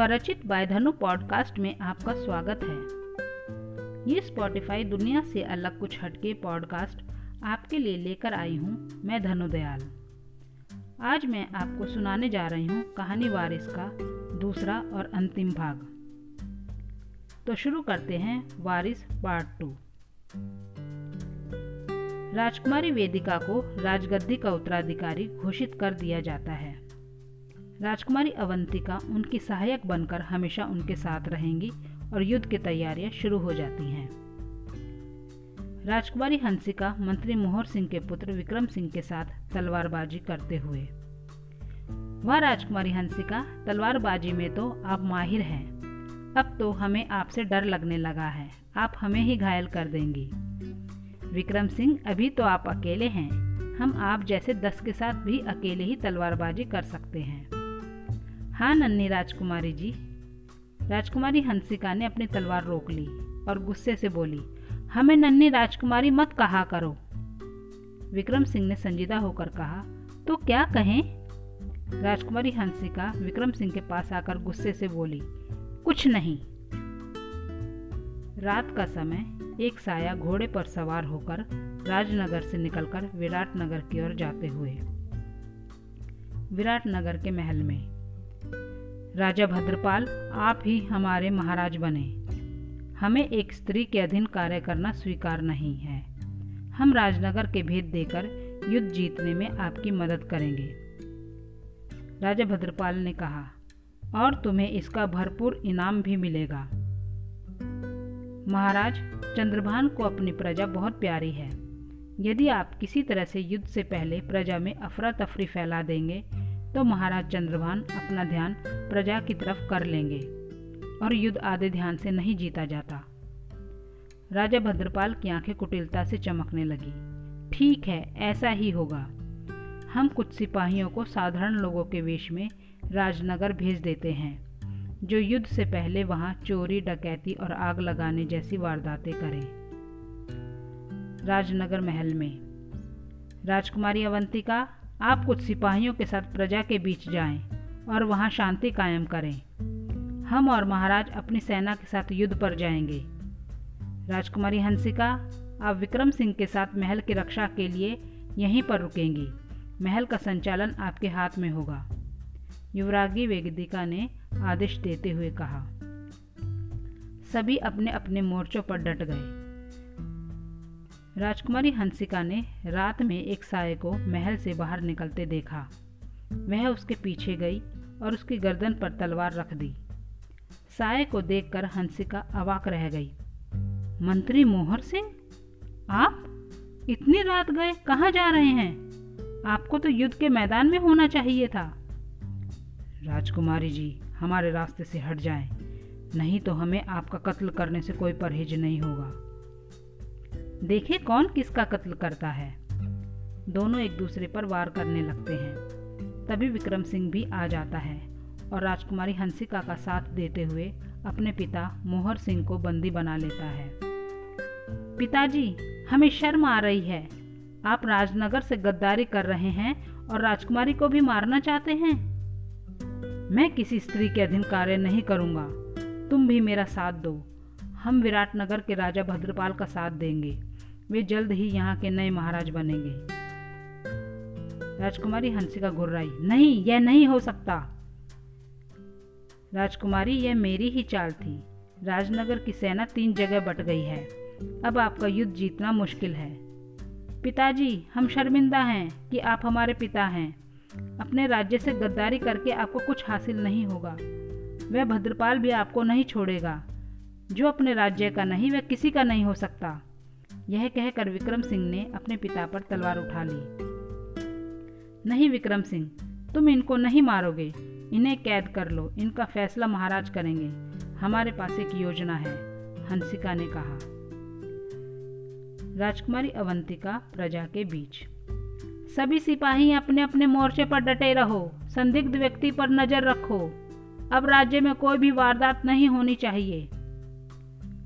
स्वरचित bye धनु podcast में आपका स्वागत है। ये स्पॉटिफाई दुनिया से अलग कुछ हटके पॉडकास्ट आपके लिए लेकर आई हूँ मैं धनु दयाल। आज मैं आपको सुनाने जा रही हूँ कहानी वारिस का दूसरा और अंतिम भाग। तो शुरू करते हैं वारिस पार्ट टू राजकुमारी वेदिका को राजगद्दी का उत्तराधिकारी घोषित कर दिया जाता है। राजकुमारी अवंतिका उनकी सहायक बनकर हमेशा उनके साथ रहेंगी और युद्ध की तैयारियाँ शुरू हो जाती हैं। राजकुमारी हंसिका मंत्री मोहर सिंह के पुत्र विक्रम सिंह के साथ तलवारबाजी करते हुए। वह राजकुमारी हंसिका, तलवारबाजी में तो आप माहिर हैं। अब तो हमें आपसे डर लगने लगा है। आप हमें ही घायल कर देंगी। विक्रम सिंह, अभी तो आप अकेले हैं। हम आप जैसे दस के साथ भी अकेले ही तलवारबाजी कर सकते हैं। हाँ नन्नी राजकुमारी जी। राजकुमारी हंसिका ने अपनी तलवार रोक ली और गुस्से से बोली, हमें नन्नी राजकुमारी मत कहा करो। विक्रम सिंह ने संजीदा होकर कहा तो क्या कहें? राजकुमारी हंसिका विक्रम सिंह के पास आकर गुस्से से बोली, कुछ नहीं। रात का समय, एक साया घोड़े पर सवार होकर राजनगर से निकलकर विराट नगर की ओर जाते हुए। विराट नगर के महल में राजा भद्रपाल, आप ही हमारे महाराज बने। हमें एक स्त्री के अधीन कार्य करना स्वीकार नहीं है। हम राजनगर के भेद देकर युद्ध जीतने में आपकी मदद करेंगे। राजा भद्रपाल ने कहा, और तुम्हें इसका भरपूर इनाम भी मिलेगा। महाराज, चंद्रभान को अपनी प्रजा बहुत प्यारी है। यदि आप किसी तरह से युद्ध से पहले प्रजा में अफरा तफरी फैला देंगे तो महाराज चंद्रभान अपना ध्यान प्रजा की तरफ़ कर लेंगे और युद्ध आधे ध्यान से नहीं जीता जाता। राजा भद्रपाल की आँखें कुटिलता से चमकने लगी। ठीक है, ऐसा ही होगा। हम कुछ सिपाहियों को साधारण लोगों के वेश में राजनगर भेज देते हैं, जो युद्ध से पहले वहाँ चोरी, डकैती और आग लगाने जैसी वारदातें करें। राजनगर महल में। राजकुमारी अवंतिका आप कुछ सिपाहियों के साथ प्रजा के बीच जाएँ और वहाँ शांति कायम करें। हम और महाराज अपनी सेना के साथ युद्ध पर जाएँगे। राजकुमारी हंसिका, आप विक्रम सिंह के साथ महल की रक्षा के लिए यहीं पर रुकेंगी। महल का संचालन आपके हाथ में होगा। युवरागी वेदिका ने आदेश देते हुए कहा। सभी अपने अपने मोर्चों पर डट गए। राजकुमारी हंसिका ने रात में एक साय को महल से बाहर निकलते देखा। वह उसके पीछे गई और उसकी गर्दन पर तलवार रख दी। साय को देखकर हंसिका अवाक रह गई। मंत्री मोहर सिंह आप इतनी रात गए कहाँ जा रहे हैं? आपको तो युद्ध के मैदान में होना चाहिए था। राजकुमारी जी हमारे रास्ते से हट जाएँ, नहीं तो हमें आपका कत्ल करने से कोई परहेज नहीं होगा। देखे कौन किसका कत्ल करता है। दोनों एक दूसरे पर वार करने लगते हैं। तभी विक्रम सिंह भी आ जाता है और राजकुमारी हंसिका का साथ देते हुए अपने पिता मोहर सिंह को बंदी बना लेता है। पिताजी, हमें शर्म आ रही है। आप राजनगर से गद्दारी कर रहे हैं और राजकुमारी को भी मारना चाहते हैं? मैं किसी स्त्री के अधीन कार्य नहीं करूँगा। तुम भी मेरा साथ दो। हम विराटनगर के राजा भद्रपाल का साथ देंगे। वे जल्द ही यहाँ के नए महाराज बनेंगे। राजकुमारी हंसिका घुर्राई नहीं, यह नहीं हो सकता। राजकुमारी, यह मेरी ही चाल थी। राजनगर की सेना तीन जगह बट गई है। अब आपका युद्ध जीतना मुश्किल है। पिताजी, हम शर्मिंदा हैं कि आप हमारे पिता हैं। अपने राज्य से गद्दारी करके आपको कुछ हासिल नहीं होगा। वह भद्रपाल भी आपको नहीं छोड़ेगा। जो अपने राज्य का नहीं वह किसी का नहीं हो सकता। यह कहकर विक्रम सिंह ने अपने पिता पर तलवार उठा ली। नहीं विक्रम सिंह, तुम इनको नहीं मारोगे। इन्हें कैद कर लो। इनका फैसला महाराज करेंगे। हमारे पास एक योजना है, हंसिका ने कहा। राजकुमारी अवंतिका प्रजा के बीच। सभी सिपाही अपने अपने मोर्चे पर डटे रहो। संदिग्ध व्यक्ति पर नज़र रखो। अब राज्य में कोई भी वारदात नहीं होनी चाहिए।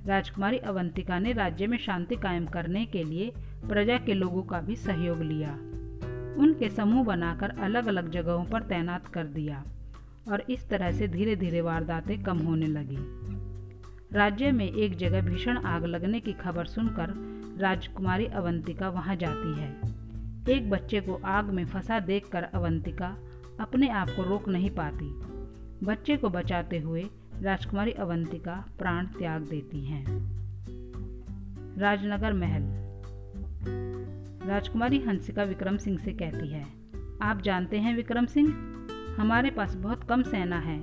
राजकुमारी अवंतिका ने राज्य में शांति कायम करने के लिए प्रजा के लोगों का भी सहयोग लिया। उनके समूह बनाकर अलग अलग जगहों पर तैनात कर दिया और इस तरह से धीरे धीरे वारदातें कम होने लगी। राज्य में एक जगह भीषण आग लगने की खबर सुनकर राजकुमारी अवंतिका वहाँ जाती है। एक बच्चे को आग में फंसा देखकर अवंतिका अपने आप को रोक नहीं पाती। बच्चे को बचाते हुए राजकुमारी अवंतिका प्राण त्याग देती हैं। राजनगर महल। राजकुमारी हंसिका विक्रम सिंह से कहती है, आप जानते हैं विक्रम सिंह? हमारे पास बहुत कम सेना है।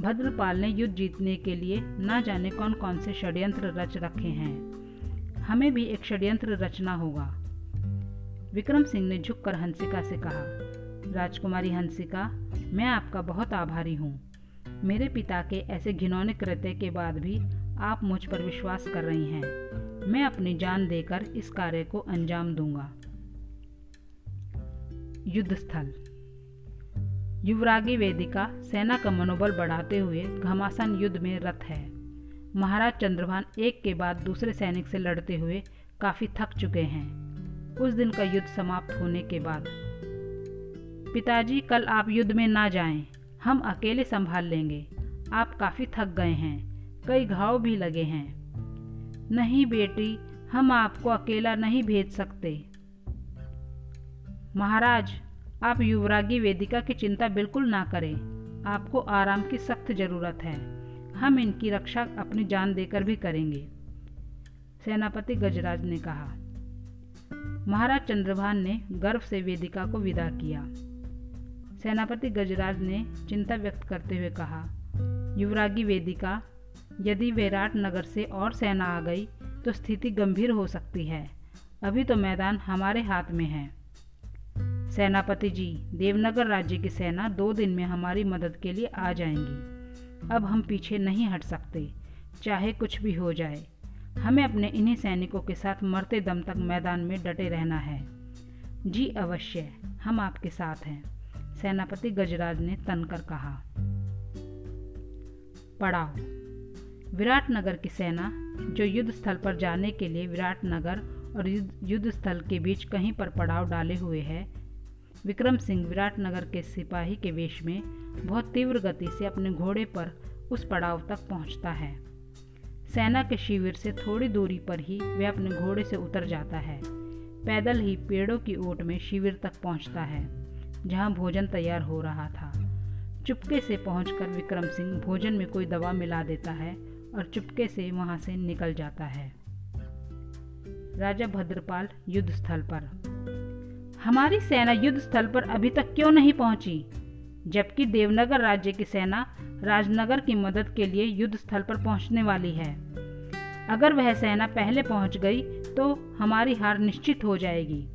भद्रपाल ने युद्ध जीतने के लिए ना जाने कौन कौन से षड्यंत्र रच रखे हैं। हमें भी एक षड्यंत्र रचना होगा। विक्रम सिंह ने झुककर हंसिका से कहा, राजकुमारी हंसिका, मैं आपका बहुत आभारी हूँ। मेरे पिता के ऐसे घिनौने कृत्य के बाद भी आप मुझ पर विश्वास कर रही हैं। मैं अपनी जान देकर इस कार्य को अंजाम दूँगा। युद्ध स्थल युवरागी वेदिका सेना का मनोबल बढ़ाते हुए घमासान युद्ध में रत है। महाराज चंद्रभान एक के बाद दूसरे सैनिक से लड़ते हुए काफ़ी थक चुके हैं। उस दिन का युद्ध समाप्त होने के बाद। पिताजी कल आप युद्ध में ना जाएँ, हम अकेले संभाल लेंगे। आप काफ़ी थक गए हैं। कई घाव भी लगे हैं। नहीं बेटी, हम आपको अकेला नहीं भेज सकते। महाराज, आप युवरागी वेदिका की चिंता बिल्कुल ना करें। आपको आराम की सख्त ज़रूरत है। हम इनकी रक्षा अपनी जान देकर भी करेंगे। सेनापति गजराज ने कहा। महाराज चंद्रभान ने गर्व से वेदिका को विदा किया। सेनापति गजराज ने चिंता व्यक्त करते हुए कहा, युवरागी वेदिका, यदि विराट नगर से और सेना आ गई तो स्थिति गंभीर हो सकती है। अभी तो मैदान हमारे हाथ में है। सेनापति जी, देवनगर राज्य की सेना दो दिन में हमारी मदद के लिए आ जाएँगी। अब हम पीछे नहीं हट सकते, चाहे कुछ भी हो जाए। हमें अपने इन्हीं सैनिकों के साथ मरते दम तक मैदान में डटे रहना है। जी अवश्य, हम आपके साथ हैं। सेनापति गजराज ने तनकर कहा पड़ाव विराटनगर की सेना, जो युद्ध स्थल पर जाने के लिए विराट नगर और युद्ध स्थल के बीच कहीं पर पड़ाव डाले हुए है, विक्रम सिंह विराटनगर के सिपाही के वेश में बहुत तीव्र गति से अपने घोड़े पर उस पड़ाव तक पहुँचता है। सेना के शिविर से थोड़ी दूरी पर ही वह अपने घोड़े से उतर जाता है। पैदल ही पेड़ों की ओट में शिविर तक पहुँचता है। जहाँ भोजन तैयार हो रहा था। चुपके से पहुंचकर विक्रम सिंह भोजन में कोई दवा मिला देता है और चुपके से वहाँ से निकल जाता है। राजा भद्रपाल युद्ध स्थल पर। हमारी सेना युद्ध स्थल पर अभी तक क्यों नहीं पहुँची? जबकि देवनगर राज्य की सेना राजनगर की मदद के लिए युद्ध स्थल पर पहुँचने वाली है। अगर वह सेना पहले पहुँच गई तो हमारी हार निश्चित हो जाएगी।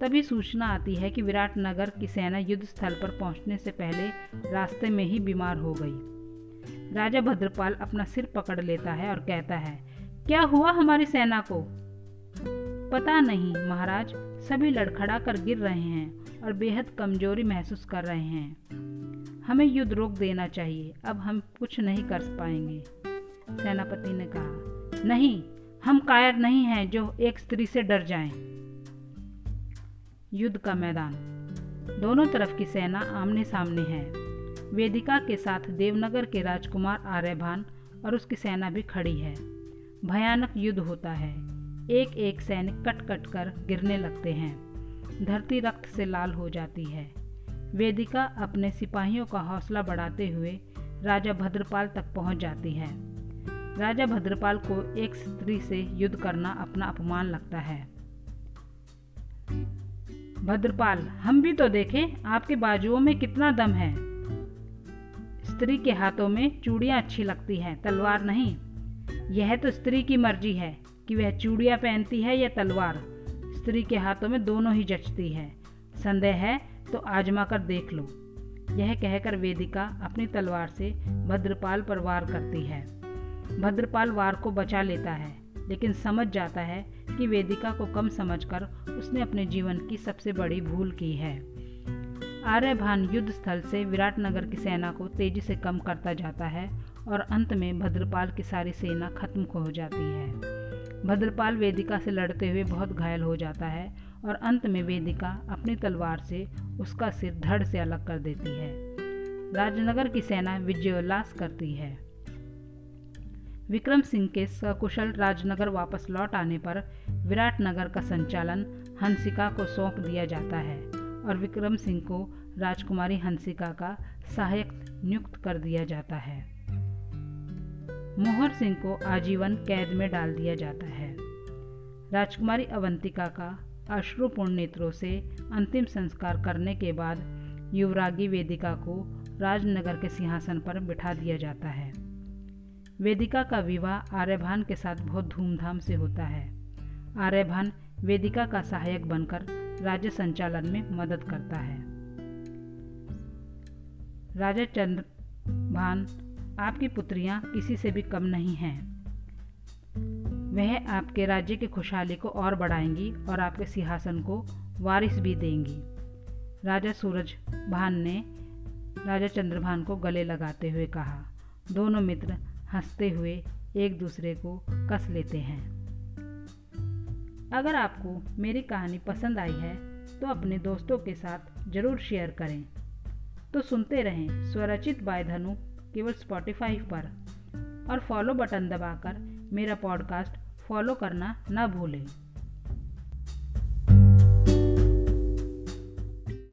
तभी सूचना आती है कि विराटनगर की सेना युद्ध स्थल पर पहुँचने से पहले रास्ते में ही बीमार हो गई। राजा भद्रपाल अपना सिर पकड़ लेता है और कहता है, क्या हुआ हमारी सेना को? पता नहीं, महाराज। सभी लड़खड़ा कर गिर रहे हैं और बेहद कमज़ोरी महसूस कर रहे हैं। हमें युद्ध रोक देना चाहिए। अब हम कुछ नहीं कर पाएँगे। सेनापति ने कहा, नहीं, हम कायर नहीं हैं जो एक स्त्री से डर जाएँ। युद्ध का मैदान। दोनों तरफ़ की सेना आमने सामने है। वेदिका के साथ देवनगर के राजकुमार आर्यभान और उसकी सेना भी खड़ी है। भयानक युद्ध होता है। एक एक सैनिक कट कट कर गिरने लगते हैं। धरती रक्त से लाल हो जाती है। वेदिका अपने सिपाहियों का हौसला बढ़ाते हुए राजा भद्रपाल तक पहुँच जाती है। राजा भद्रपाल को एक स्त्री से युद्ध करना अपना अपमान लगता है। भद्रपाल, हम भी तो देखें आपके बाजुओं में कितना दम है। स्त्री के हाथों में चूड़ियाँ अच्छी लगती हैं, तलवार नहीं। यह तो स्त्री की मर्ज़ी है कि वह चूड़िया पहनती है या तलवार। स्त्री के हाथों में दोनों ही जचती है। संदेह है तो आजमा कर देख लो। यह कहकर वेदिका अपनी तलवार से भद्रपाल पर वार करती है। भद्रपाल वार को बचा लेता है। लेकिन समझ जाता है कि वेदिका को कम समझकर उसने अपने जीवन की सबसे बड़ी भूल की है। आर्यभान युद्ध स्थल से विराटनगर की सेना को तेज़ी से कम करता जाता है और अंत में भद्रपाल की सारी सेना खत्म हो जाती है। भद्रपाल वेदिका से लड़ते हुए बहुत घायल हो जाता है और अंत में वेदिका अपनी तलवार से उसका सिर धड़ से अलग कर देती है। राजनगर की सेना विजयोल्लास करती है। विक्रम सिंह के सकुशल राजनगर वापस लौट आने पर विराटनगर का संचालन हंसिका को सौंप दिया जाता है और विक्रम सिंह को राजकुमारी हंसिका का सहायक नियुक्त कर दिया जाता है। मोहर सिंह को आजीवन कैद में डाल दिया जाता है। राजकुमारी अवंतिका का अश्रुपूर्ण नेत्रों से अंतिम संस्कार करने के बाद युवरागी वेदिका को राजनगर के सिंहासन पर बिठा दिया जाता है। वेदिका का विवाह आर्यभान के साथ बहुत धूमधाम से होता है। आर्यभान वेदिका का सहायक बनकर राज्य संचालन में मदद करता है। राजा चंद्रभान, आपकी पुत्रियाँ किसी से भी कम नहीं हैं। वह आपके राज्य की खुशहाली को और बढ़ाएँगी और आपके सिंहासन को वारिस भी देंगी। राजा सूरज भान ने राजा चंद्रभान को गले लगाते हुए कहा, दोनों मित्र हँसते हुए एक दूसरे को कस लेते हैं। अगर आपको मेरी कहानी पसंद आई है तो अपने दोस्तों के साथ ज़रूर शेयर करें। तो सुनते रहें स्वरचित बाय धनु केवल स्पॉटिफाई पर और फॉलो बटन दबाकर मेरा पॉडकास्ट फॉलो करना ना भूलें।